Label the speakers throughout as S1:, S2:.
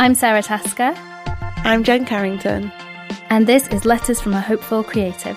S1: I'm Sara Tasker.
S2: I'm Jen Carrington.
S1: And this is Letters from a Hopeful Creative.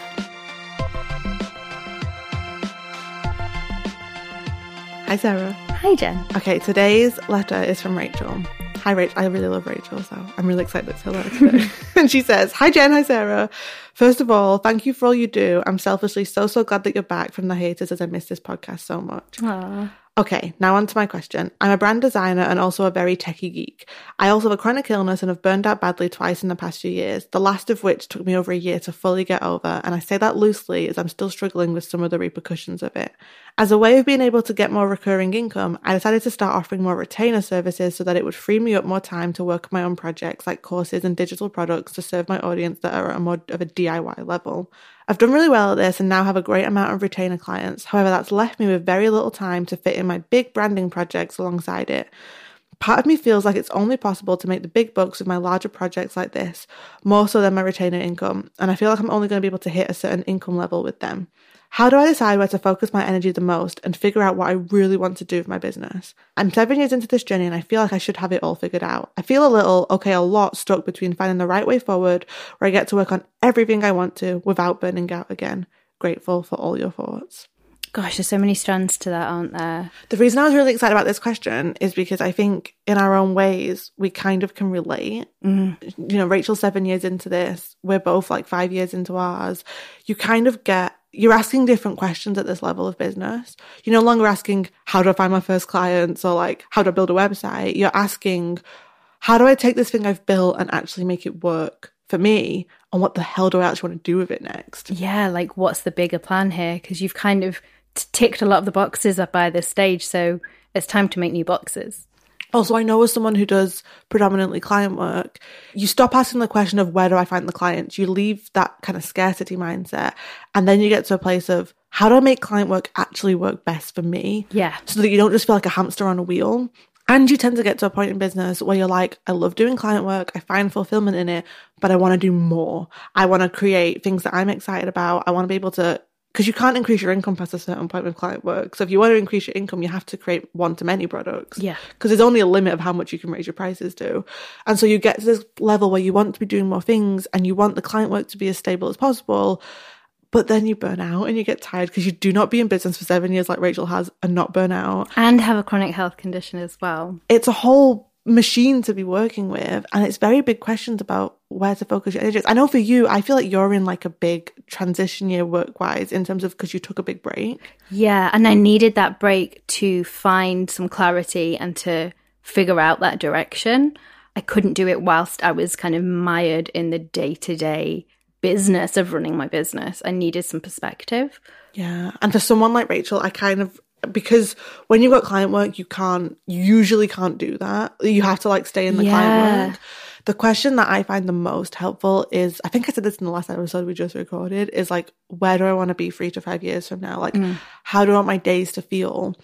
S2: Hi, Sara.
S1: Hi, Jen.
S2: Okay, today's letter is from Rachel. Hi, Rachel. I really love Rachel, so I'm really excited to her today. and she says, Hi, Jen. Hi, Sara. First of all, thank you for all you do. I'm selfishly so, so glad that you're back from the haters as I miss this podcast so much.
S1: Aww.
S2: Okay, now on to my question. I'm a brand designer and also a very techie geek. I also have a chronic illness and have burned out badly twice in the past few years, the last of which took me over a year to fully get over, and I say that loosely as I'm still struggling with some of the repercussions of it. As a way of being able to get more recurring income, I decided to start offering more retainer services so that it would free me up more time to work on my own projects like courses and digital products to serve my audience that are at a more of a DIY level. I've done really well at this and now have a great amount of retainer clients. However, that's left me with very little time to fit in my big branding projects alongside it. Part of me feels like it's only possible to make the big bucks with my larger projects like this, more so than my retainer income, and I feel like I'm only going to be able to hit a certain income level with them. How do I decide where to focus my energy the most and figure out what I really want to do with my business? I'm seven years into this journey and I feel like I should have it all figured out. I feel a little, okay, a lot stuck between finding the right way forward where I get to work on everything I want to without burning out again. Grateful for all your thoughts.
S1: Gosh, there's so many strands to that, aren't there?
S2: The reason I was really excited about this question is because I think in our own ways, we kind of can relate. Mm. You know, Rachel's seven years into this. We're both like five years into ours. You kind of get you're asking different questions at this level of business. You're no longer asking, how do I find my first clients or like, how do I build a website? You're asking, how do I take this thing I've built and actually make it work for me? And what the hell do I actually want to do with it next?
S1: Yeah, like what's the bigger plan here? Because you've kind of ticked a lot of the boxes up by this stage. So it's time to make new boxes.
S2: Also, I know as someone who does predominantly client work, you stop asking the question of where do I find the clients? You leave that kind of scarcity mindset. And then you get to a place of how do I make client work actually work best for me?
S1: Yeah.
S2: So that you don't just feel like a hamster on a wheel. And you tend to get to a point in business where you're like, I love doing client work. I find fulfillment in it, but I want to do more. I want to create things that I'm excited about. I want to be able to because you can't increase your income past a certain point with client work. So if you want to increase your income, you have to create one to many products.
S1: Yeah.
S2: Because there's only a limit of how much you can raise your prices to. And so you get to this level where you want to be doing more things and you want the client work to be as stable as possible. But then you burn out and you get tired because you do not be in business for seven years like Rachel has and not burn out.
S1: And have a chronic health condition as well.
S2: It's a whole machine to be working with and it's very big questions about where to focus your energy. i know for you i feel like you're in like a big transition year work wise in terms of because you took a big break
S1: yeah and i needed that break to find some clarity and to figure out that direction i couldn't do it whilst i was kind of mired in the day-to-day business of running my business i needed some perspective
S2: yeah and for someone like rachel i kind of because when you've got client work, you can't, you usually can't do that. You have to like stay in the yeah. client work. The question that I find the most helpful is, I think I said this in the last episode we just recorded, is like, where do I want to be three to five years from now? Like, mm. how do I want my days to feel?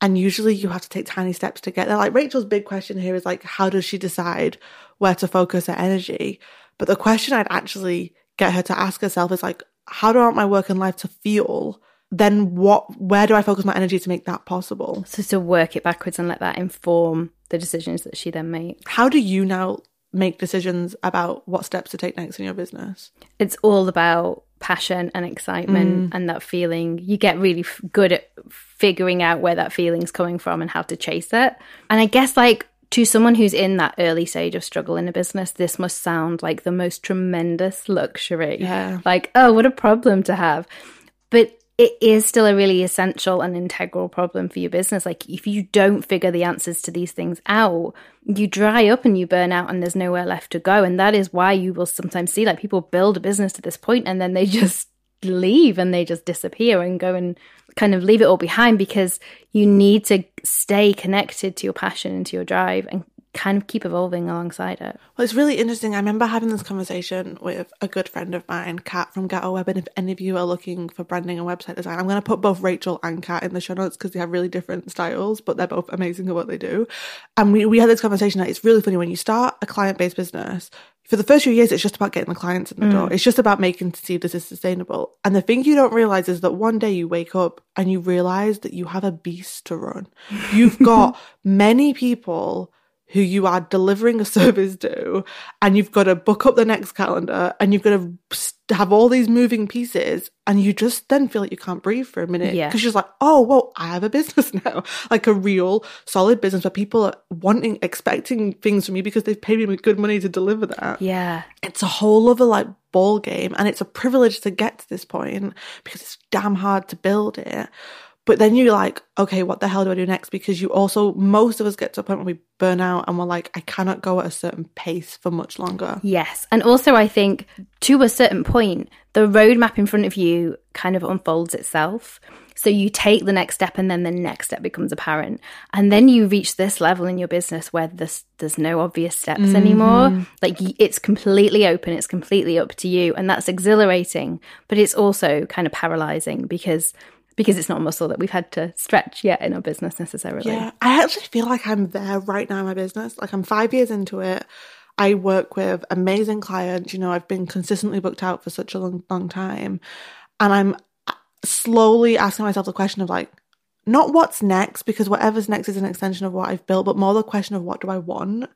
S2: And usually you have to take tiny steps to get there. Like Rachel's big question here is like, how does she decide where to focus her energy? But the question I'd actually get her to ask herself is like, how do I want my work and life to feel? then what where do I focus my energy to make that possible?
S1: So to work it backwards and let that inform the decisions that she then makes.
S2: How do you now make decisions about what steps to take next in your business?
S1: It's all about passion and excitement mm. and that feeling. You get really f- good at figuring out where that feeling's coming from and how to chase it. And I guess like to someone who's in that early stage of struggle in a business, this must sound like the most tremendous luxury.
S2: Yeah.
S1: Like, oh, what a problem to have. But it is still a really essential and integral problem for your business. Like if you don't figure the answers to these things out, you dry up and you burn out and there's nowhere left to go. And that is why you will sometimes see like people build a business to this point and then they just leave and they just disappear and go and kind of leave it all behind because you need to stay connected to your passion and to your drive and kind of keep evolving alongside it.
S2: Well, it's really interesting. I remember having this conversation with a good friend of mine, Kat from Ghetto Web. And if any of you are looking for branding and website design, I'm going to put both Rachel and Kat in the show notes because they have really different styles, but they're both amazing at what they do. And we, we had this conversation that it's really funny when you start a client based business. For the first few years, it's just about getting the clients in the mm. door. It's just about making to see if this is sustainable. And the thing you don't realize is that one day you wake up and you realize that you have a beast to run. You've got many people who you are delivering a service to and you've got to book up the next calendar and you've got to have all these moving pieces and you just then feel like you can't breathe for a minute
S1: Yeah.
S2: because you're just like oh well i have a business now like a real solid business where people are wanting expecting things from you because they've paid me good money to deliver that
S1: Yeah.
S2: it's a whole other like ball game and it's a privilege to get to this point because it's damn hard to build it but then you're like okay what the hell do i do next because you also most of us get to a point where we burn out and we're like i cannot go at a certain pace for much longer
S1: Yes. And also, I think to a certain point, the roadmap in front of you kind of unfolds itself. So you take the next step and then the next step becomes apparent. And then you reach this level in your business where there's, there's no obvious steps mm-hmm. anymore. Like it's completely open, it's completely up to you. And that's exhilarating, but it's also kind of paralyzing because because it's not a muscle that we've had to stretch yet in our business necessarily.
S2: Yeah, I actually feel like I'm there right now in my business. Like I'm five years into it. I work with amazing clients. You know, I've been consistently booked out for such a long, long time. And I'm uh, slowly asking myself the question of like, not what's next, because whatever's next is an extension of what I've built, but more the question of what do I want?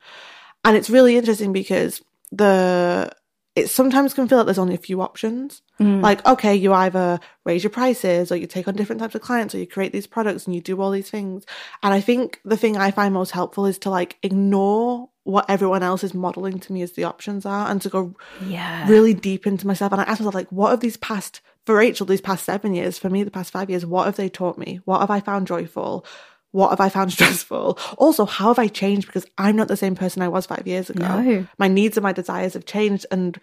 S2: And it's really interesting because the it sometimes can feel like there's only a few options. Mm. Like, okay, you either raise your prices or you take on different types of clients or you create these products and you do all these things. And I think the thing I find most helpful is to like ignore what everyone else is modeling to me as the options are and to go
S1: Yeah.
S2: really deep into myself. And I ask myself, like, what have these past, for Rachel, these past seven years, for me, the past five years, what have they taught me? What have I found joyful? What have I found stressful? Also, how have I changed? Because I'm not the same person I was five years ago.
S1: No.
S2: My needs and my desires have changed. And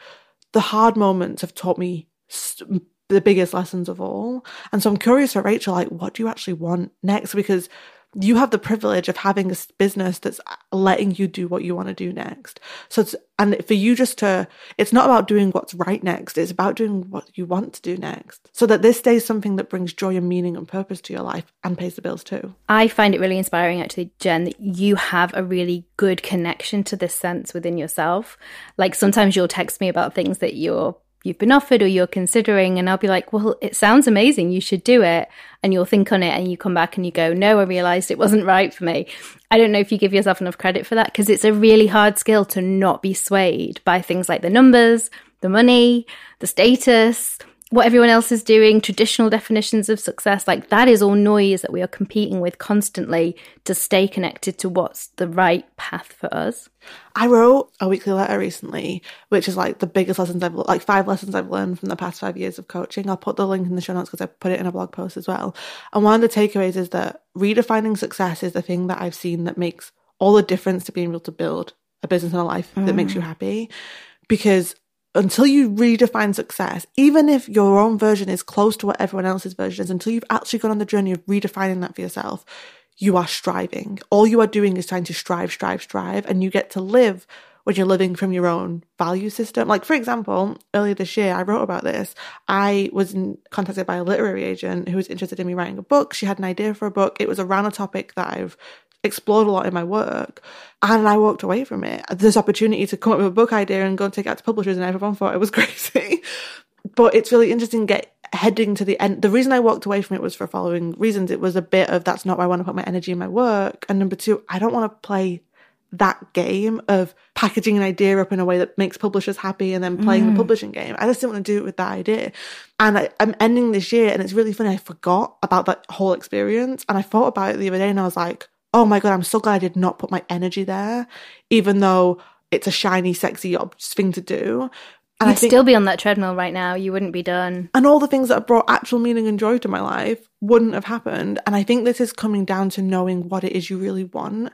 S2: the hard moments have taught me st- the biggest lessons of all. And so I'm curious for Rachel, like, what do you actually want next? Because you have the privilege of having a business that's letting you do what you want to do next. So it's, and for you just to, it's not about doing what's right next. It's about doing what you want to do next so that this stays something that brings joy and meaning and purpose to your life and pays the bills too.
S1: I find it really inspiring, actually, Jen, that you have a really good connection to this sense within yourself. Like sometimes you'll text me about things that you're you've been offered or you're considering, and I'll be like, "Well, it sounds amazing. You should do it." And you'll think on it, and you come back and you go, "No, I realized it wasn't right for me." I don't know if you give yourself enough credit for that because it's a really hard skill to not be swayed by things like the numbers, the money, the status, what everyone else is doing, traditional definitions of success. Like that is all noise that we are competing with constantly to stay connected to what's the right path for us.
S2: I wrote a weekly letter recently, which is like the biggest lessons I've like five lessons I've learned from the past five years of coaching. I'll put the link in the show notes because I put it in a blog post as well. And one of the takeaways is that redefining success is the thing that I've seen that makes all the difference to being able to build a business and a life that makes you mm. happy. Because until you redefine success, even if your own version is close to what everyone else's version is, until you've actually gone on the journey of redefining that for yourself, you are striving. All you are doing is trying to strive, strive, strive, and you get to live when you're living from your own value system. Like, for example, earlier this year, I wrote about this. I was contacted by a literary agent who was interested in me writing a book. She had an idea for a book. It was around a topic that I've explored a lot in my work. And I walked away from it. This opportunity to come up with a book idea and go and take it out to publishers, and everyone thought it was crazy. but it's really interesting get heading to the end the reason i walked away from it was for following reasons it was a bit of that's not where i want to put my energy in my work and number two i don't want to play that game of packaging an idea up in a way that makes publishers happy and then playing the mm. publishing game i just didn't want to do it with that idea and I, i'm ending this year and it's really funny i forgot about that whole experience and i thought about it the other day and i was like oh my god i'm so glad i did not put my energy there even though it's a shiny sexy thing to do and
S1: You'd still be on that treadmill right now. You wouldn't be done.
S2: and all the things that have brought actual meaning and joy to my life wouldn't have happened. And I think this is coming down to knowing what it is you really want.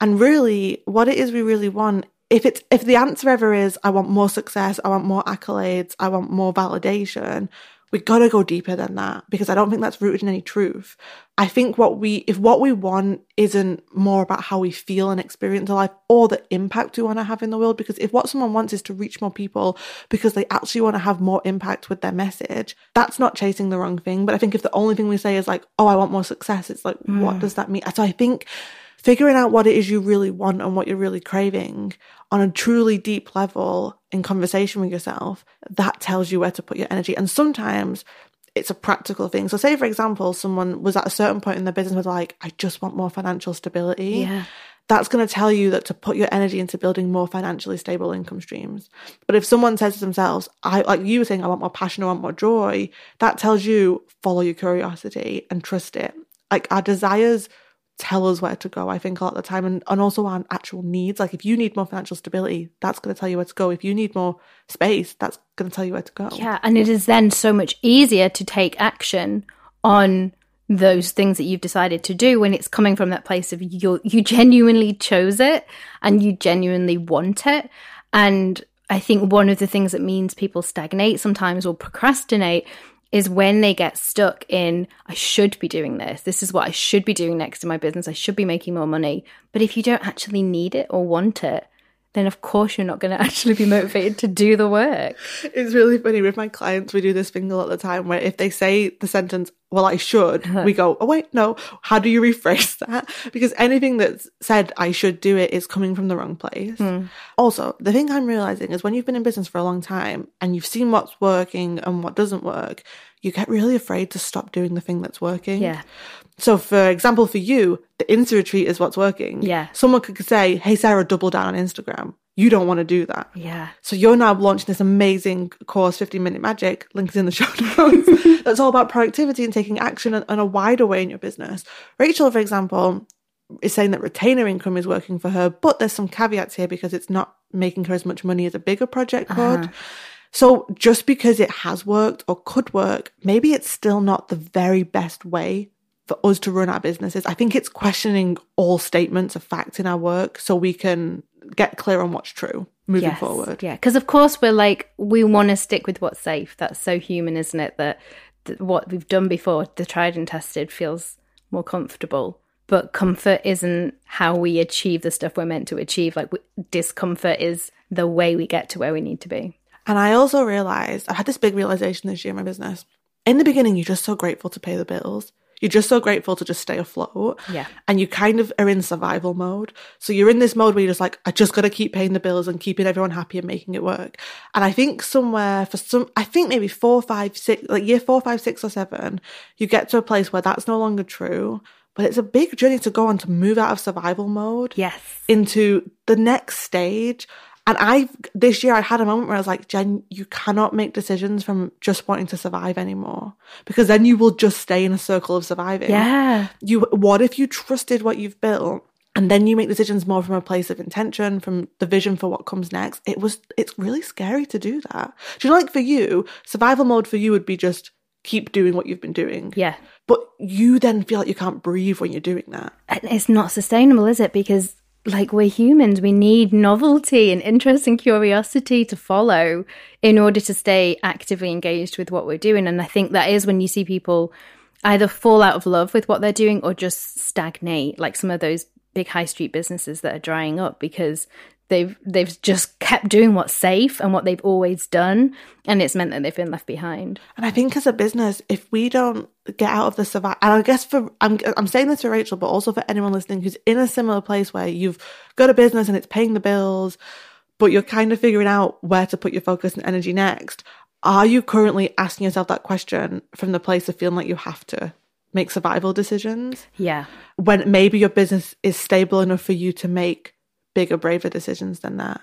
S2: And really, what it is we really want, if it's if the answer ever is I want more success, I want more accolades, I want more validation, we gotta go deeper than that because I don't think that's rooted in any truth. I think what we if what we want isn't more about how we feel and experience life or the impact we want to have in the world, because if what someone wants is to reach more people because they actually want to have more impact with their message, that's not chasing the wrong thing. But I think if the only thing we say is like, oh, I want more success, it's like, what mm. does that mean? So I think figuring out what it is you really want and what you're really craving on a truly deep level in conversation with yourself, that tells you where to put your energy. And sometimes it's a practical thing. So, say for example, someone was at a certain point in their business was like, I just want more financial stability.
S1: Yeah.
S2: that's going to tell you that to put your energy into building more financially stable income streams. But if someone says to themselves, I like you were saying, I want more passion, I want more joy, that tells you follow your curiosity and trust it. Like our desires tell us where to go, I think, a lot of the time, and, and also our actual needs. Like, if you need more financial stability, that's going to tell you where to go. If you need more space, that's going to tell you where to go.
S1: Yeah. And it is then so much easier to take action on those things that you've decided to do when it's coming from that place of you you genuinely chose it and you genuinely want it and i think one of the things that means people stagnate sometimes or procrastinate is when they get stuck in, I should be doing this. This is what I should be doing next in my business. I should be making more money. But if you don't actually need it or want it, then of course you're not going to actually be motivated to do the work.
S2: It's really funny with my clients. We do this thing a lot of the time where if they say the sentence, well, I should, we go, oh, wait, no. How do you rephrase that? Because anything that's said, I should do it is coming from the wrong place.
S1: Hmm.
S2: Also, the thing I'm realizing is when you've been in business for a long time and you've seen what's working and what doesn't work, you get really afraid to stop doing the thing that's working.
S1: Yeah.
S2: So, for example, for you, the Insta retreat is what's working.
S1: Yeah.
S2: Someone could say, Hey, Sara, double down on Instagram. You don't want to do that.
S1: Yeah.
S2: So you're now launching this amazing course, 15 Minute Magic, links in the show notes, that's all about productivity and taking action in a wider way in your business. Rachel, for example, is saying that retainer income is working for her, but there's some caveats here because it's not making her as much money as a bigger project could. Uh-huh. So just because it has worked or could work, maybe it's still not the very best way for us to run our businesses. I think it's questioning all statements of fact in our work so we can get clear on what's true moving
S1: Yes.
S2: forward.
S1: Yeah, because of course we're like we want to stick with what's safe. That's so human, isn't it? That, that what we've done before, the tried and tested, feels more comfortable. But comfort isn't how we achieve the stuff we're meant to achieve. Like w- discomfort is the way we get to where we need to be.
S2: And I also realized, I had this big realization this year in my business. In the beginning, you're just so grateful to pay the bills. You're just so grateful to just stay afloat.
S1: Yeah.
S2: And you kind of are in survival mode. So you're in this mode where you're just like, I just got to keep paying the bills and keeping everyone happy and making it work. And I think somewhere for some, I think maybe four, five, six, like year four, five, six, or seven, you get to a place where that's no longer true. But it's a big journey to go on to move out of survival mode
S1: Yes.
S2: into the next stage. And I, this year, I had a moment where I was like, Jen, you cannot make decisions from just wanting to survive anymore because then you will just stay in a circle of surviving.
S1: Yeah.
S2: You, what if you trusted what you've built and then you make decisions more from a place of intention, from the vision for what comes next? It was, it's really scary to do that. Do you know, like for you, survival mode for you would be just keep doing what you've been doing.
S1: Yeah.
S2: But you then feel like you can't breathe when you're doing that.
S1: And it's not sustainable, is it? Because like we're humans, we need novelty and interest and curiosity to follow in order to stay actively engaged with what we're doing. And I think that is when you see people either fall out of love with what they're doing or just stagnate, like some of those big high street businesses that are drying up because they've they've just kept doing what's safe and what they've always done, and it's meant that they've been left behind.
S2: And I think as a business, if we don't get out of the survival, and I guess for I'm I'm saying this for Rachel, but also for anyone listening who's in a similar place where you've got a business and it's paying the bills, but you're kind of figuring out where to put your focus and energy next. Are you currently asking yourself that question from the place of feeling like you have to make survival decisions
S1: Yeah.
S2: when maybe your business is stable enough for you to make bigger, braver decisions than that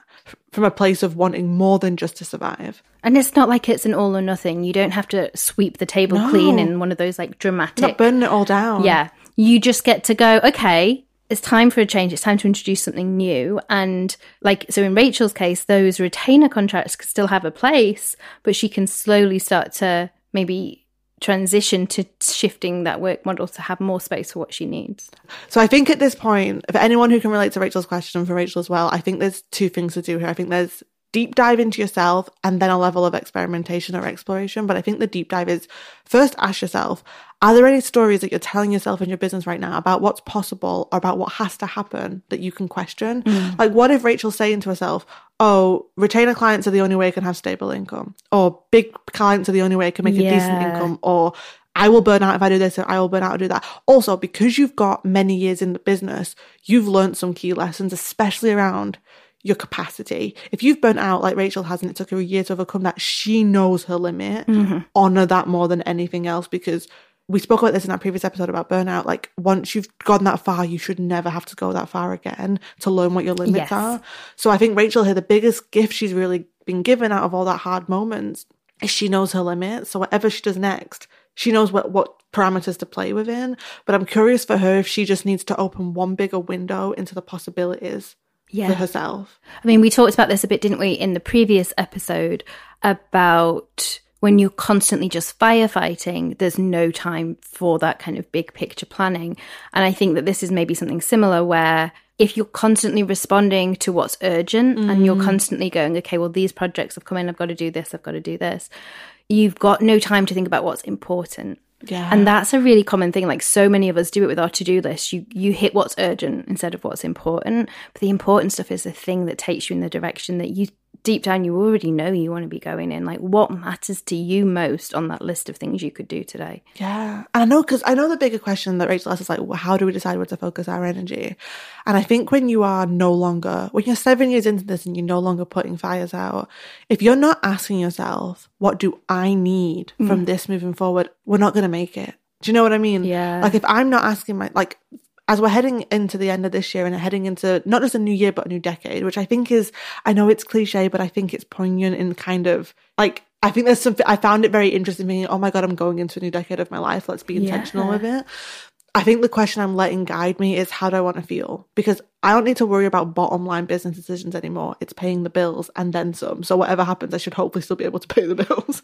S2: from a place of wanting more than just to survive?
S1: And it's not like it's an all or nothing. You don't have to sweep the table
S2: No.
S1: clean in one of those like dramatic.
S2: Not burning it all down.
S1: Yeah. You just get to go, okay, it's time for a change. It's time to introduce something new. And like, so in Rachel's case, those retainer contracts could still have a place, but she can slowly start to maybe transition to shifting that work model to have more space for what she needs.
S2: So I think at this point, for anyone who can relate to Rachel's question and for Rachel as well, I think there's two things to do here. I think there's deep dive into yourself and then a level of experimentation or exploration. But I think the deep dive is first ask yourself, are there any stories that you're telling yourself in your business right now about what's possible or about what has to happen that you can question? Mm. Like what if Rachel's saying to herself, oh, retainer clients are the only way I can have stable income or big clients are the only way I can make a decent income or I will burn out if I do this, or I will burn out if I do that. Also, because you've got many years in the business, you've learned some key lessons, especially around your capacity. If you've burnt out like Rachel has and it took her a year to overcome that, she knows her limit. Mm-hmm. Honor that more than anything else because we spoke about this in our previous episode about burnout. Like once you've gone that far, you should never have to go that far again to learn what your limits
S1: Yes.
S2: are. So I think Rachel here, the biggest gift she's really been given out of all that hard moments is she knows her limits. So whatever she does next, she knows what, what parameters to play within. But I'm curious for her if she just needs to open one bigger window into the possibilities for herself.
S1: I mean, we talked about this a bit, didn't we, in the previous episode about when you're constantly just firefighting, there's no time for that kind of big picture planning. And I think that this is maybe something similar where if you're constantly responding to what's urgent and you're mm. constantly going, okay, well, these projects have come in, I've got to do this, I've got to do this, you've got no time to think about what's important.
S2: Yeah.
S1: And that's a really common thing. Like so many of us do it with our to-do list. You you hit what's urgent instead of what's important. But the important stuff is the thing that takes you in the direction that you deep down you already know you want to be going in. Like what matters to you most on that list of things you could do today.
S2: Yeah. And I know, because I know the bigger question that Rachel asks is like, well, how do we decide where to focus our energy? And I think when you are no longer, when you're seven years into this and you're no longer putting fires out, if you're not asking yourself, what do I need mm. from this moving forward, we're not going to make it. Do you know what I mean?
S1: Yeah.
S2: Like if I'm not asking my, like, as we're heading into the end of this year and heading into not just a new year, but a new decade, which I think is, I know it's cliche, but I think it's poignant in kind of like, I think there's something, I found it very interesting being, oh my God, I'm going into a new decade of my life. Let's be intentional
S1: Yeah.
S2: with it. I think the question I'm letting guide me is how do I want to feel? Because I don't need to worry about bottom line business decisions anymore. It's paying the bills and then some. So whatever happens, I should hopefully still be able to pay the bills.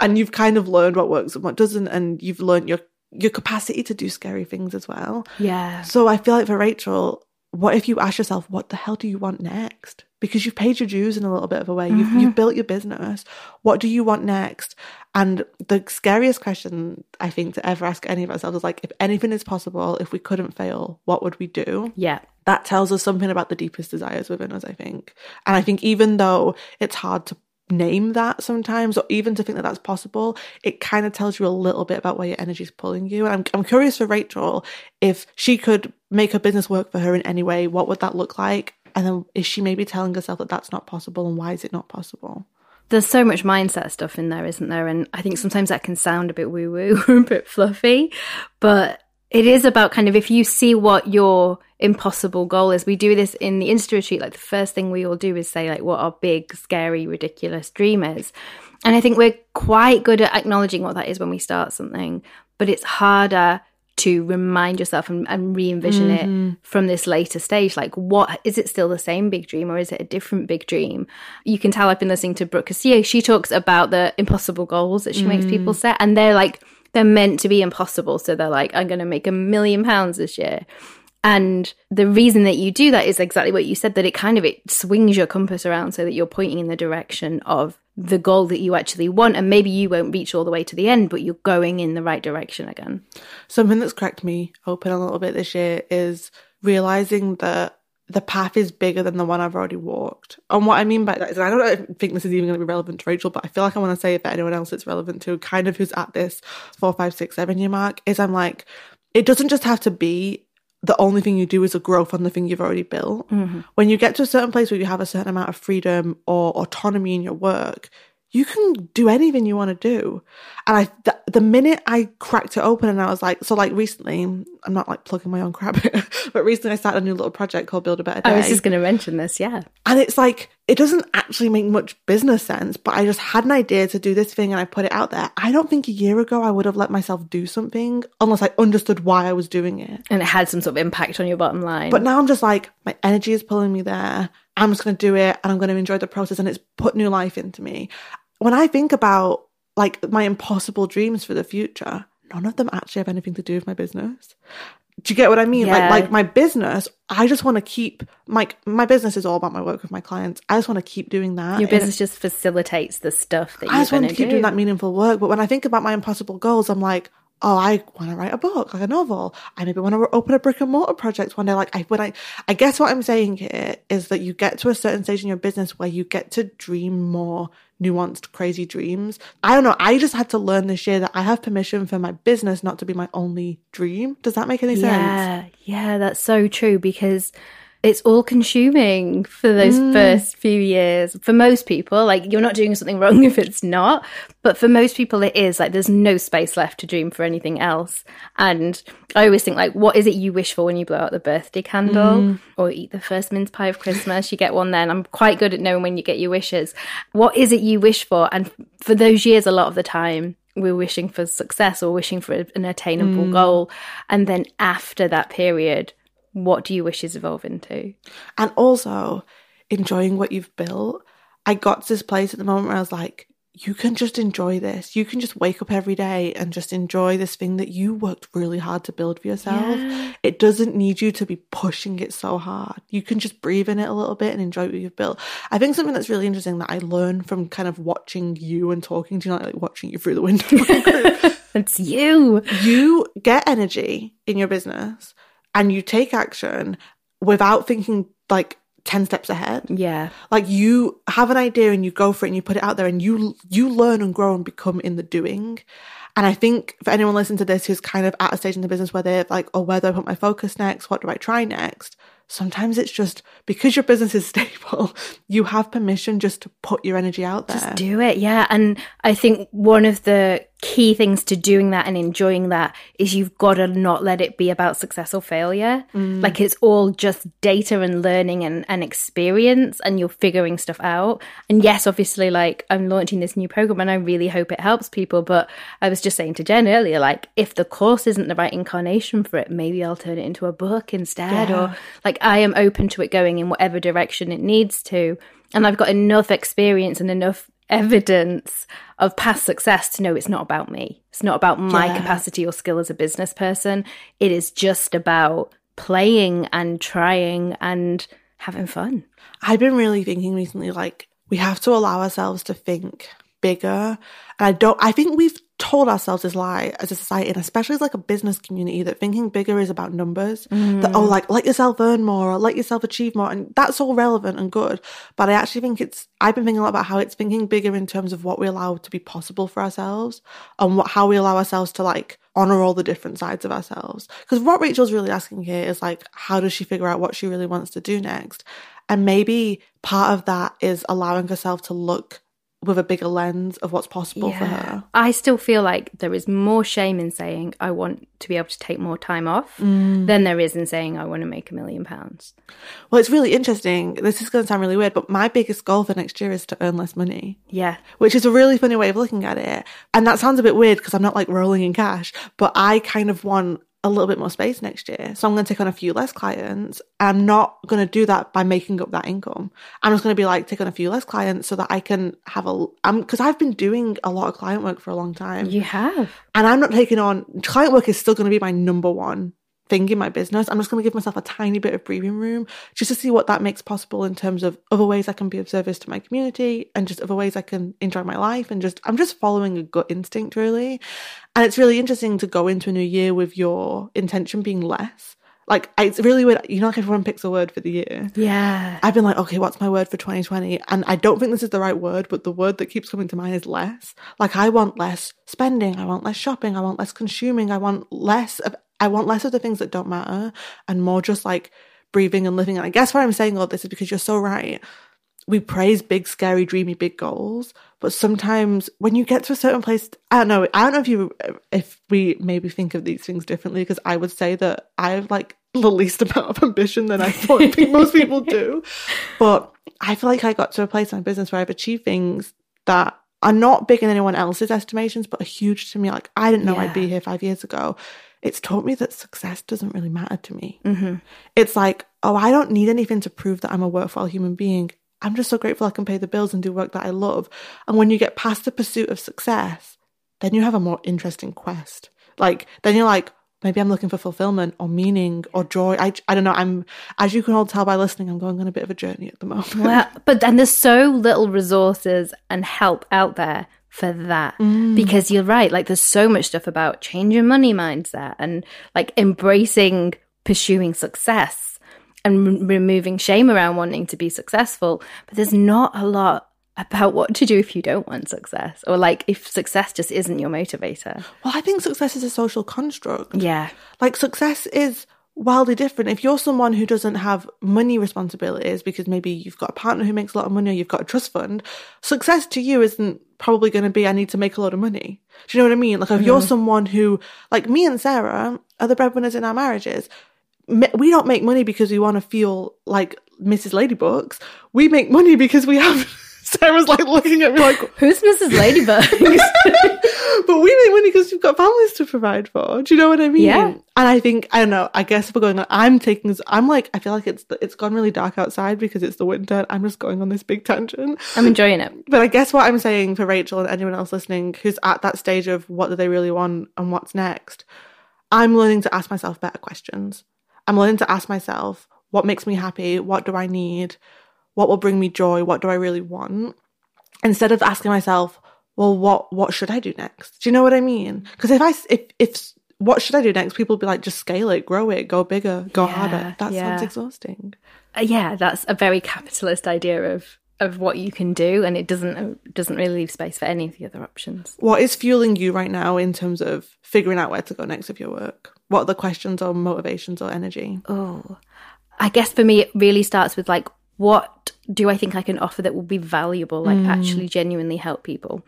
S2: and you've kind of learned what works and what doesn't, and you've learned your your capacity to do scary things as well.
S1: Yeah.
S2: So I feel like for Rachel, what if you ask yourself, what the hell do you want next? Because you've paid your dues in a little bit of a way. You've, mm-hmm. you've built your business. What do you want next? And the scariest question I think to ever ask any of ourselves is like, if anything is possible, if we couldn't fail, what would we do?
S1: Yeah.
S2: That tells us something about the deepest desires within us, I think. And I think even though it's hard to name that sometimes, or even to think that that's possible, it kind of tells you a little bit about where your energy is pulling you. And I'm, I'm curious for Rachel if she could make her business work for her in any way, what would that look like? And then is she maybe telling herself that that's not possible and why is it not possible?
S1: There's so much mindset stuff in there, isn't there? And I think sometimes that can sound a bit woo woo a bit fluffy, but it is about kind of if you see what your impossible goal is. We do this in the Insta retreat. Like the first thing we all do is say like what our big, scary, ridiculous dream is. And I think we're quite good at acknowledging what that is when we start something, but it's harder to remind yourself and, and re-envision it mm-hmm. from this later stage like what is it still the same big dream or is it a different big dream you can tell i've been listening to brooke castillo she talks about the impossible goals that she makes mm. people set and they're like they're meant to be impossible so they're like i'm going to make a million pounds this year and the reason that you do that is exactly what you said that it kind of it swings your compass around so that you're pointing in the direction of the goal that you actually want and maybe you won't reach all the way to the end but you're going in the right direction again
S2: Something that's cracked me open a little bit this year is realizing that the path is bigger than the one I've already walked. And what I mean by that is, I don't think this is even going to be relevant to Rachel, but I feel like I want to say it for anyone else it's relevant to, kind of who's at this four, five, six, seven year mark, is I'm like, it doesn't just have to be the only thing you do is a growth on the thing you've already built. Mm-hmm. When you get to a certain place where you have a certain amount of freedom or autonomy in your work, you can do anything you want to do. And I, the minute I cracked it open and I was like, so like recently, I'm not like plugging my own crap, but recently I started a new little project called Build a Better Day.
S1: i was just going to mention this yeah
S2: and it's like, it doesn't actually make much business sense, but I just had an idea to do this thing and I put it out there. I don't think a year ago I would have let myself do something unless I understood why I was doing it.
S1: and it had some sort of impact on your bottom line.
S2: But now I'm just like, my energy is pulling me there. I'm just going to do it and I'm going to enjoy the process and it's put new life into me. When I think about like my impossible dreams for the future, none of them actually have anything to do with my business. Do you get what I mean?
S1: Yeah.
S2: Like, like my business, I just want to keep my my business is all about my work with my clients. I just want to keep doing that.
S1: your business just facilitates the stuff that
S2: I just want to
S1: to
S2: keep
S1: do.
S2: doing that meaningful work. But when I think about my impossible goals, I'm like, oh, I want to write a book, like a novel. I maybe want to open a brick and mortar project one day. Like I, when I, I guess what I'm saying here is that you get to a certain stage in your business where you get to dream more nuanced, crazy dreams. I don't know. I just had to learn this year that I have permission for my business not to be my only dream. Does that make any sense?
S1: Yeah, yeah, that's so true because it's all consuming for those
S2: Mm.
S1: first few years. For most people, like you're not doing something wrong if it's not, but for most people it is. Like there's no space left to dream for anything else. And I always think like what is it you wish for when you blow out the birthday candle
S2: Mm.
S1: or eat the first mince pie of Christmas? You get one then. I'm quite good at knowing when you get your wishes. What is it you wish for? And for those years a lot of the time we're wishing for success or wishing for an attainable
S2: Mm.
S1: goal. And then after that period, what do you wish is evolve into?
S2: and also enjoying what you've built. I got to this place at the moment where I was like, you can just enjoy this. You can just wake up every day and just enjoy this thing that you worked really hard to build for yourself.
S1: Yeah.
S2: It doesn't need you to be pushing it so hard. You can just breathe in it a little bit and enjoy what you've built. I think something that's really interesting that I learned from kind of watching you and talking to you, not like watching you through the window.
S1: It's you.
S2: you get energy in your business and you take action without thinking like 10 steps ahead
S1: Yeah.
S2: like you have an idea and you go for it and you put it out there and you you learn and grow and become in the doing and i think for anyone listening to this who's kind of at a stage in the business where they're like oh where do i put my focus next what do i try next sometimes it's just because your business is stable you have permission just to put your energy out there
S1: Just do it. Yeah. And I think one of the key things to doing that and enjoying that is you've got to not let it be about success or failure. Mm. Like it's all just data and learning and, and experience and you're figuring stuff out. And yes, obviously, like I'm launching this new program and I really hope it helps people. But I was just saying to Jen earlier, like if the course isn't the right incarnation for it, maybe I'll turn it into a book instead.
S2: Yeah.
S1: Or like I am open to it going in whatever direction it needs to. And I've got enough experience and enough evidence of past success to know it's not about me. It's not about my
S2: Yeah.
S1: capacity or skill as a business person. It is just about playing and trying and having fun.
S2: I've been really thinking recently, like, we have to allow ourselves to think bigger. And I don't, I think we've told ourselves this lie as a society, and especially as like a business community, that thinking bigger is about numbers. That, oh, mm. like, let yourself earn more or let yourself achieve more. And that's all relevant and good. But I actually think it's, I've been thinking a lot about how it's thinking bigger in terms of what we allow to be possible for ourselves and what, how we allow ourselves to like honor all the different sides of ourselves. Because what Rachel's really asking here is like, how does she figure out what she really wants to do next? And maybe part of that is allowing herself to look with a bigger lens of what's possible for her.
S1: I still feel like there is more shame in saying I want to be able to take more time off
S2: Mm.
S1: than there is in saying I want to make a million pounds.
S2: Well, it's really interesting. This is going to sound really weird, but my biggest goal for next year is to earn less money,
S1: Yeah.
S2: which is a really funny way of looking at it. And that sounds a bit weird because I'm not like rolling in cash, but I kind of want a little bit more space next year. So I'm going to take on a few less clients. I'm not going to do that by making up that income. I'm just going to be like, take on a few less clients so that I can have a, um, cause I've been doing a lot of client work for a long time.
S1: You have.
S2: And I'm not taking on client work is still going to be my number one thing in my business. I'm just going to give myself a tiny bit of breathing room just to see what that makes possible in terms of other ways I can be of service to my community and just other ways I can enjoy my life and just I'm just following a gut instinct really. And it's really interesting to go into a new year with your intention being less. Like it's really weird. You know, like everyone picks a word for the year.
S1: Yeah.
S2: I've been like, okay, what's my word for 2020? And I don't think this is the right word, but the word that keeps coming to mind is less. Like, I want less spending. I want less shopping. I want less consuming. I want less of, I want less of the things that don't matter and more just like breathing and living. And I guess why I'm saying all this is because you're so right. We praise big, scary, dreamy, big goals, but sometimes when you get to a certain place, I don't know. I don't know if you, if we maybe think of these things differently, because I would say that I have like the least amount of ambition than I thought think most people do. But I feel like I got to a place in my business where I've achieved things that are not big in anyone else's estimations, but are huge to me. Like I didn't know I'd be here five years ago. It's taught me that success doesn't really matter to me.
S1: hmm
S2: It's like, oh, I don't need anything to prove that I'm a worthwhile human being. I'm just so grateful I can pay the bills and do work that I love. And when you get past the pursuit of success, then you have a more interesting quest. Like, then you're like, maybe I'm looking for fulfillment or meaning or joy. I, I don't know. I'm, as you can all tell by listening, I'm going on a bit of a journey at the moment.
S1: Well, but then there's so little resources and help out there for that mm. because you're right. Like, there's so much stuff about change your money mindset and like embracing pursuing success and r- removing shame around wanting to be successful. But there's not a lot about what to do if you don't want success or like if success just isn't your motivator.
S2: well, I think success is a social construct.
S1: Yeah.
S2: Like success is wildly different. If you're someone who doesn't have money responsibilities because maybe you've got a partner who makes a lot of money or you've got a trust fund, success to you isn't probably going to be, I need to make a lot of money. Do you know what I mean? Like if you're mm-hmm. someone who, like me and Sara, are the breadwinners in our marriages, we don't make money because we want to feel like Mrs. Ladybugs. We make money because we have. Sara's like looking at me like,
S1: Who's Mrs. Ladybug?
S2: but we make money because we've got families to provide for. Do you know what I mean?
S1: Yeah.
S2: And I think I don't know. I guess if we're going on, I'm taking. this- I'm like, I feel like it's it's gone really dark outside because it's the winter. I'm just going on this big tangent.
S1: I'm enjoying it.
S2: But I guess what I'm saying for Rachel and anyone else listening who's at that stage of what do they really want and what's next, I'm learning to ask myself better questions. I'm learning to ask myself what makes me happy, what do I need, what will bring me joy, what do I really want, instead of asking myself, well, what what should I do next? Do you know what I mean? Because if I if if what should I do next? People be like, just scale it, grow it, go bigger, go
S1: Yeah,
S2: harder. That
S1: yeah.
S2: sounds exhausting.
S1: Uh, yeah, that's a very capitalist idea of of what you can do, and it doesn't uh, doesn't really leave space for any of the other options.
S2: What is fueling you right now in terms of figuring out where to go next with your work? What are the questions or motivations or energy?
S1: Oh, I guess for me, it really starts with like, what do I think I can offer that will be valuable, like mm. actually genuinely help people?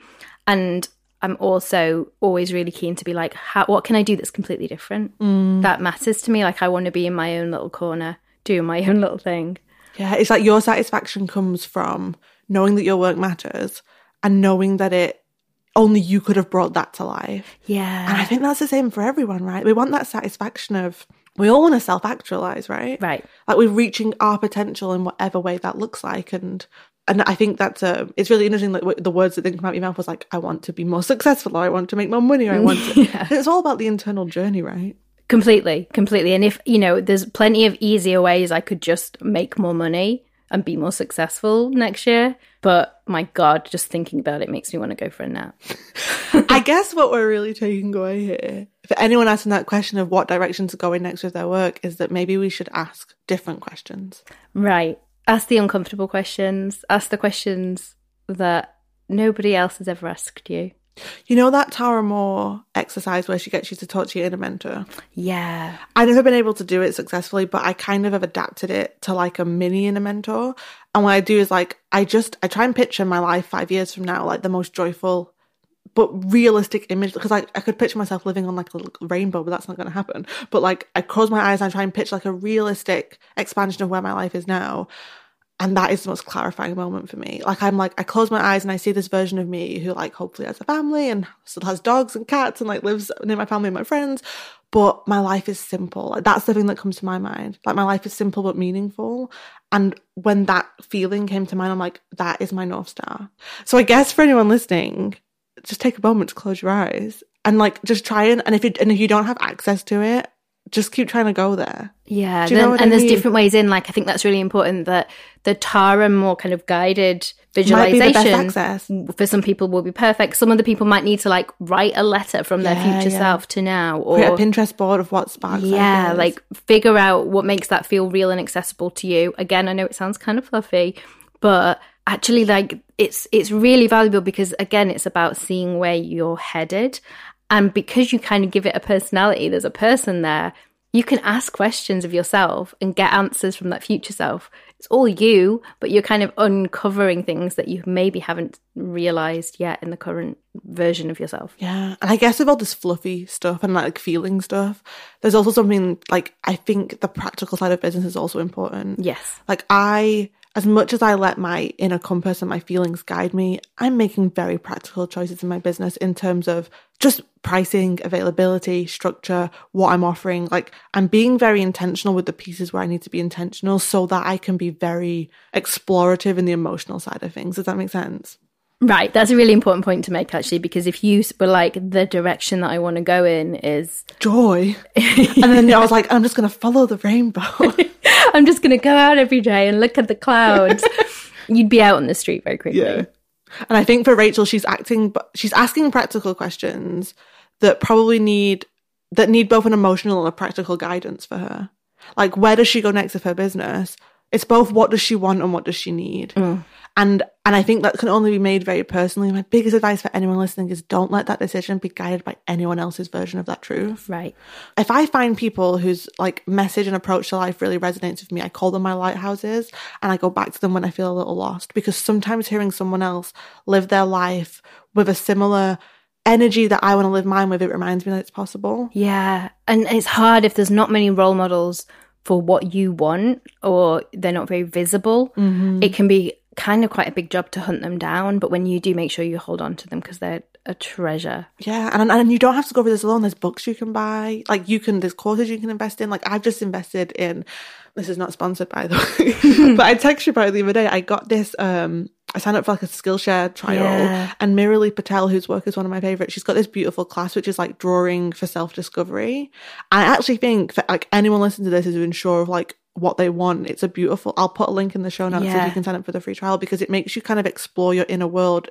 S1: And I'm also always really keen to be like, how, what can I do that's completely different? Mm. That matters to me. Like, I want to be in my own little corner, doing my own little thing.
S2: Yeah, it's like your satisfaction comes from knowing that your work matters and knowing that it only you could have brought that to life. Yeah. And I think that's the same for everyone, right? We want that satisfaction of we all want to self actualize, right?
S1: Right.
S2: Like we're reaching our potential in whatever way that looks like, and and I think that's a it's really interesting. Like the words that didn't come out of your mouth was like, I want to be more successful, or I want to make more money, or I want to. yeah. It's all about the internal journey, right?
S1: Completely, completely. And if, you know, there's plenty of easier ways I could just make more money and be more successful next year. But my God, just thinking about it makes me want to go for a nap.
S2: I guess what we're really taking away here, for anyone asking that question of what direction to go in next with their work, is that maybe we should ask different questions.
S1: Right. Ask the uncomfortable questions. Ask the questions that nobody else has ever asked you.
S2: You know that Tara Mohr exercise where she gets you to talk to your inner mentor?
S1: Yeah.
S2: I've never been able to do it successfully, but I kind of have adapted it to like a mini inner mentor. And what I do is like, I just, I try and picture my life five years from now, like the most joyful, but realistic image. Because like, I could picture myself living on like a little rainbow, but that's not going to happen. But like, I close my eyes and I try and picture like a realistic expansion of where my life is now. And that is the most clarifying moment for me. Like I'm like, I close my eyes and I see this version of me who like hopefully has a family and still has dogs and cats and like lives near my family and my friends. But my life is simple. That's the thing that comes to my mind. Like my life is simple but meaningful. And when that feeling came to mind, I'm like, that is my North Star. So I guess for anyone listening, just take a moment to close your eyes and like just try and and if it and if you don't have access to it, just keep trying to go there.
S1: Yeah,
S2: Do you know
S1: then-
S2: what I
S1: and there's
S2: mean?
S1: different ways in. Like, I think that's really important that the Tara Mohr kind of guided
S2: Might be the best
S1: visualization for some people will be perfect. Some other people might need to like write a letter from their future
S2: yeah.
S1: self to now, or
S2: Create a Pinterest board of what sparks.
S1: yeah, like figure out what makes that feel real and accessible to you. Again, I know it sounds kind of fluffy, but actually, like it's it's really valuable because again, it's about seeing where you're headed, and because you kind of give it a personality, there's a person there. You can ask questions of yourself and get answers from that future self. It's all you, but you're kind of uncovering things that you maybe haven't realized yet in the current version of yourself.
S2: Yeah, and I guess with all this fluffy stuff and like feeling stuff, there's also something like I think the practical side of business is also important.
S1: Yes.
S2: Like I, as much as I let my inner compass and my feelings guide me, I'm making very practical choices in my business in terms of just pricing, availability, structure, what I'm offering. Like I'm being very intentional with the pieces where I need to be intentional so that I can be very explorative in the emotional side of things. Does that make sense?
S1: Right, that's a really important point to make actually, because if you were like the direction that I want to go in is
S2: Joy. and then I was like, I'm just going to follow the rainbow.
S1: I'm just going to go out every day and look at the clouds, you'd be out on the street very quickly.
S2: Yeah. And I think for Rachel, she's acting, but she's asking practical questions that probably need that need both an emotional and a practical guidance for her. Like, where does she go next with her business? It's both what does she want and what does she need. Mm. And And I think that can only be made very personally. My biggest advice for anyone listening is don't let that decision be guided by anyone else's version of that truth.
S1: Right.
S2: If I find people whose like message and approach to life really resonates with me, I call them my lighthouses and I go back to them when I feel a little lost because sometimes hearing someone else live their life with a similar energy that I want to live mine with, it reminds me that it's possible.
S1: Yeah. And it's hard if there's not many role models for what you want or they're not very visible. Mm-hmm. It can be kind of quite a big job to hunt them down. But when you do, make sure you hold on to them because they're a treasure.
S2: Yeah, and and you don't have to go for this alone. There's books you can buy. Like you can, there's courses you can invest in. Like I've just invested in. This is not sponsored by the way, but I texted you about it the other day. I got this. um I signed up for like a Skillshare trial,
S1: Yeah.
S2: and Meera Lee Patel, whose work is one of my favorites, she's got this beautiful class which is like drawing for self discovery. I actually think that like anyone listening to this is unsure of like what they want. It's a beautiful. I'll put a link in the show notes if
S1: Yeah.
S2: you can sign up for the free trial because it makes you kind of explore your inner world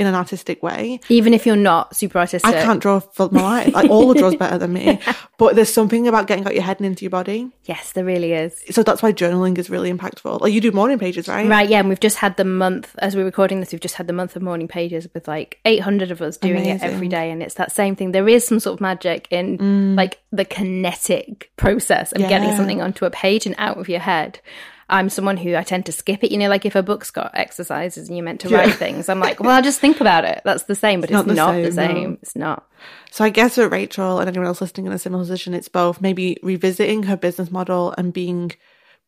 S2: in an artistic way.
S1: Even if you're not super artistic.
S2: I can't draw for my life. Like Orla draws better than me. But there's something about getting out your head and into your body.
S1: Yes, there really is.
S2: So that's why journaling is really impactful. Like you do morning pages, right?
S1: Right, yeah, and we've just had the month as we're recording this. We've just had the month of morning pages with like 800 of us doing it every
S2: Amazing. Mm.
S1: day, and it's that same thing. There is some sort of magic in like the kinetic process of getting something onto a page and out of your head. I'm someone who I tend to skip it. You know, like if a book's got exercises and you're meant to
S2: Yeah.
S1: write things, I'm like, well, I'll just think about it. That's the same, but it's,
S2: not the
S1: not the
S2: same,
S1: same.
S2: no.
S1: It's not.
S2: So I guess for Rachel and anyone else listening in a similar position, it's both maybe revisiting her business model and being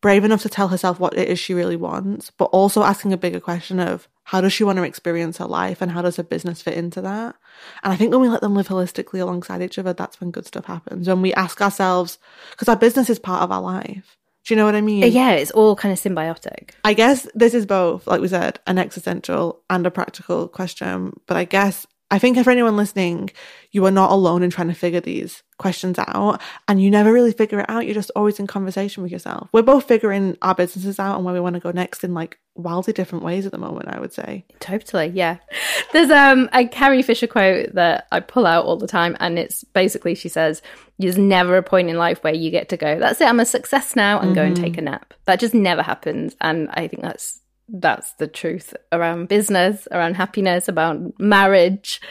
S2: brave enough to tell herself what it is she really wants, but also asking a bigger question of how does she want to experience her life and how does her business fit into that? And I think when we let them live holistically alongside each other, that's when good stuff happens. When we ask ourselves, because our business is part of our life. Do you know what I mean?
S1: Yeah, it's all kind of symbiotic.
S2: I guess this is both, like we said, an existential and a practical question. But I guess I think for anyone listening, you are not alone in trying to figure these questions out. And you never really figure it out. You're just always in conversation with yourself. We're both figuring our businesses out and where we want to go next in like wildly different ways at the moment, I would say.
S1: Totally, yeah. There's um a Carrie Fisher quote that I pull out all the time, and it's basically she says, "There's never a point in life where you get to go. That's it. I'm a success now, and go and take a nap. That just never happens." And I think that's that's the truth around business, around happiness, about marriage,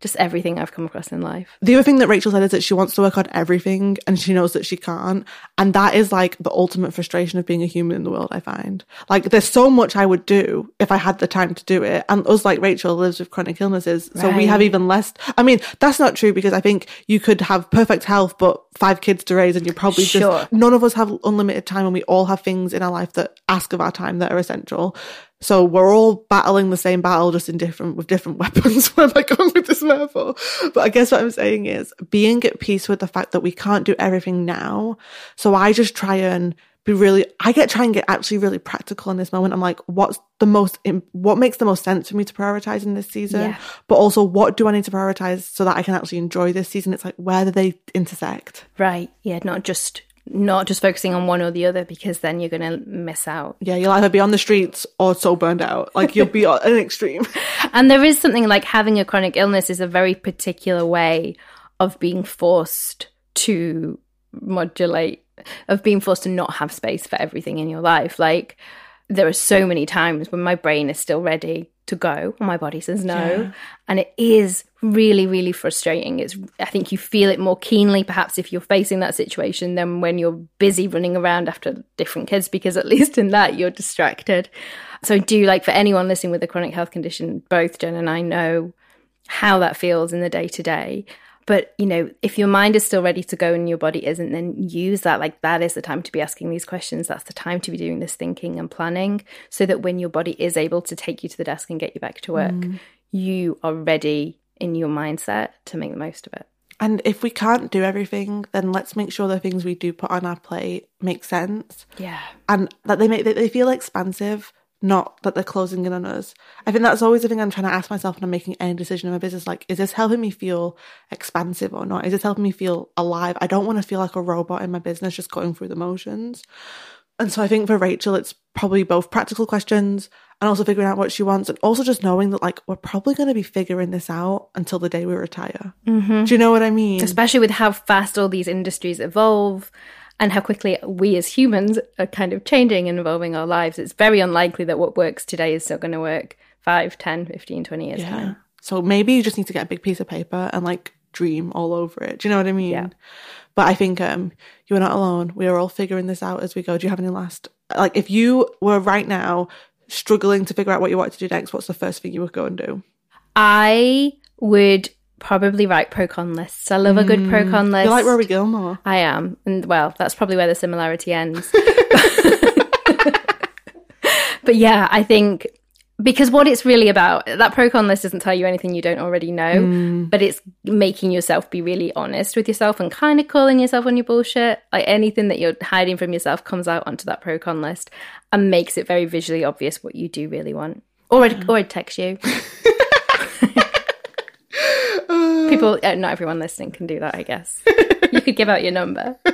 S1: just everything I've come across in life.
S2: The other thing that Rachel said is that she wants to work on everything and she knows that she can't. And that is like the ultimate frustration of being a human in the world, I find. Like there's so much I would do if I had the time to do it. And us like Rachel lives with chronic illnesses. So we have even less. I mean, that's not true because I think you could have perfect health, but five kids to raise and you're probably
S1: Sure.
S2: just, none of us have unlimited time and we all have things in our life that ask of our time that are essential. So we're all battling the same battle, just in different with different weapons. Where am I going with this metaphor? But I guess what I'm saying is being at peace with the fact that we can't do everything now. So I just try and be really. I get try and get actually really practical in this moment. I'm like, what's the most? What makes the most sense for me to prioritize in this season?
S1: Yeah.
S2: But also, what do I need to prioritize so that I can actually enjoy this season? It's like where do they intersect?
S1: Right? Yeah, not just not just focusing on one or the other because then you're going to miss out.
S2: Yeah, you'll either be on the streets or so burned out. Like you'll be an extreme.
S1: And there is something like having a chronic illness is a very particular way of being forced to modulate, of being forced to not have space for everything in your life. Like, there are so many times when my brain is still ready to go and my body says no.
S2: Yeah.
S1: And it is really, really frustrating. It's, I think you feel it more keenly, perhaps, if you're facing that situation than when you're busy running around after different kids, because at least in that you're distracted. So I do like for anyone listening with a chronic health condition, both Jen and I know how that feels in the day to day. But you know, if your mind is still ready to go and your body isn't, then use that. Like that is the time to be asking these questions. That's the time to be doing this thinking and planning, so that when your body is able to take you to the desk and get you back to work, mm. you are ready in your mindset to make the most of it.
S2: And if we can't do everything, then let's make sure the things we do put on our plate make sense
S1: Yeah.
S2: and that they make that they feel expansive, not that they're closing in on us. I think that's always the thing I'm trying to ask myself when I'm making any decision in my business. Like, is this helping me feel expansive or not? Is this helping me feel alive? I don't want to feel like a robot in my business just going through the motions. And so I think for Rachel, it's probably both practical questions and also figuring out what she wants and also just knowing that like we're probably going to be figuring this out until the day we retire. Mm-hmm. Do you know what I mean?
S1: especially with how fast all these industries evolve and how quickly we as humans are kind of changing and evolving our lives. It's very unlikely that what works today is still going to work 5, 10, 15, 20 years
S2: Yeah.
S1: time.
S2: So maybe you just need to get a big piece of paper and like dream all over it. Do you know what I mean?
S1: Yeah.
S2: But I think um you are not alone. We are all figuring this out as we go. Do you have any last like if you were right now struggling to figure out what you want to do next, what's the first thing you would go and do?
S1: I would probably write pro con lists. I love a good pro con mm. list.
S2: You're like Rory Gilmore.
S1: I am. And well, that's probably where the similarity ends. but yeah, I think because what it's really about, that pro con list doesn't tell you anything you don't already know, mm. but it's making yourself be really honest with yourself and kind of calling yourself on your bullshit. Like anything that you're hiding from yourself comes out onto that pro con list and makes it very visually obvious what you do really want. Or I'd, or I'd text you. People, uh, not everyone listening can do that, I guess. you could give out your number.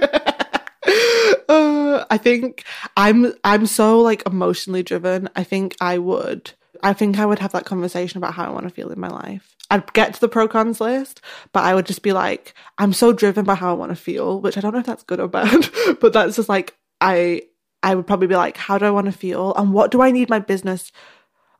S2: Uh, I think I'm I'm so like emotionally driven. I think I would I think I would have that conversation about how I want to feel in my life. I'd get to the pro cons list, but I would just be like, I'm so driven by how I want to feel, which I don't know if that's good or bad, but that's just like I I would probably be like, how do I want to feel and what do I need my business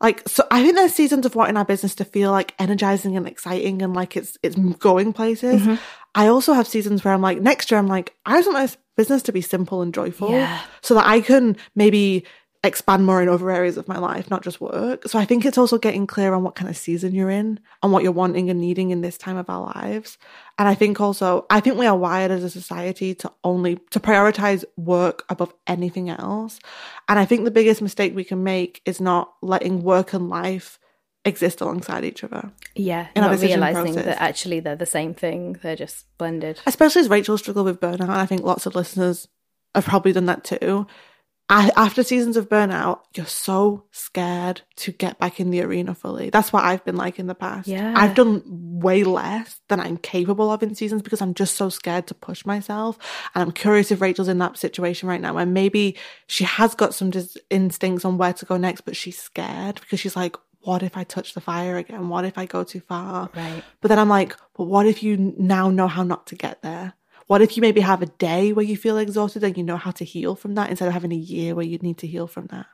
S2: like so I think there's seasons of wanting our business to feel like energizing and exciting and like it's it's going places. Mm-hmm. I also have seasons where I'm like next year I'm like I just want my business to be simple and joyful
S1: Yeah.
S2: so that I can maybe expand more in other areas of my life, not just work. So I think it's also getting clear on what kind of season you're in and what you're wanting and needing in this time of our lives. And I think also, I think we are wired as a society to only, to prioritize work above anything else. And I think the biggest mistake we can make is not letting work and life exist alongside each other.
S1: Yeah,
S2: In our
S1: not realizing
S2: process.
S1: that actually they're the same thing. They're just blended.
S2: especially as Rachel struggled with burnout, and I think lots of listeners have probably done that too. I, after seasons of burnout, you're so scared to get back in the arena fully. That's what I've been like in the past.
S1: Yeah.
S2: I've done way less than I'm capable of in seasons because I'm just so scared to push myself. And I'm curious if Rachel's in that situation right now, and maybe she has got some dis- instincts on where to go next, but she's scared because she's like, what if I touch the fire again? What if I go too far?
S1: Right.
S2: But then I'm like, but what if you now know how not to get there? What if you maybe have a day where you feel exhausted and you know how to heal from that instead of having a year where you need to heal from that?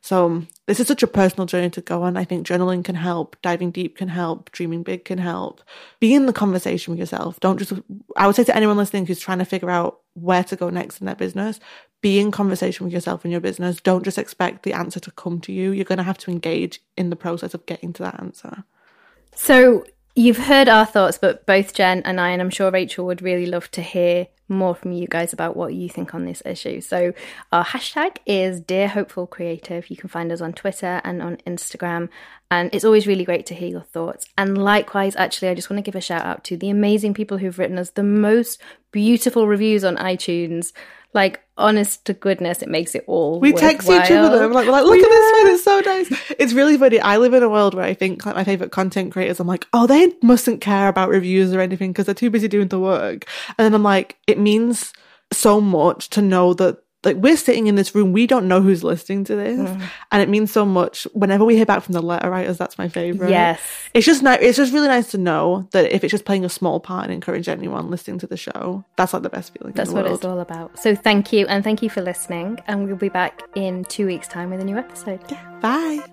S2: So um, this is such a personal journey to go on. I think journaling can help, diving deep can help, dreaming big can help. Be in the conversation with yourself. Don't just, I would say to anyone listening who's trying to figure out where to go next in their business, be in conversation with yourself and your business. Don't just expect the answer to come to you. You're going to have to engage in the process of getting to that answer.
S1: So you've heard our thoughts, but both Jen and I, and I'm sure Rachel would really love to hear more from you guys about what you think on this issue. So our hashtag is Dear Hopeful Creative. You can find us on Twitter and on Instagram. And it's always really great to hear your thoughts. And likewise, actually, I just want to give a shout out to the amazing people who've written us the most beautiful reviews on iTunes. Like, honest to goodness, it makes it all.
S2: We text each
S1: worthwhile.
S2: other. Like, we're like, look at this one. It's so nice. It's really funny. I live in a world where I think like my favorite content creators, I'm like, oh, they mustn't care about reviews or anything because they're too busy doing the work. And then I'm like, it means so much to know that like we're sitting in this room, we don't know who's listening to this, mm. and it means so much. Whenever we hear back from the letter writers, that's my favorite.
S1: Yes.
S2: it's just nice. It's just really nice to know that if it's just playing a small part and encourage anyone listening to the show, that's like the best feeling.
S1: That's
S2: in the
S1: what
S2: world.
S1: it's all about. So thank you, and thank you for listening. And we'll be back in two weeks' time with a new episode.
S2: Bye.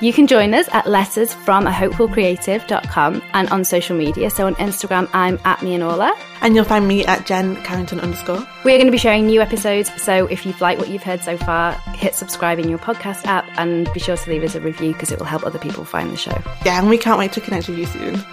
S1: You can join us at letters from a hopefulcreative.com and on social media. So on Instagram, I'm at Mianola.
S2: And you'll find me at Jen Carrington underscore.
S1: We're going to be sharing new episodes. So if you've liked what you've heard so far, hit subscribe in your podcast app and be sure to leave us a review because it will help other people find the show.
S2: Yeah, and we can't wait to connect with you soon.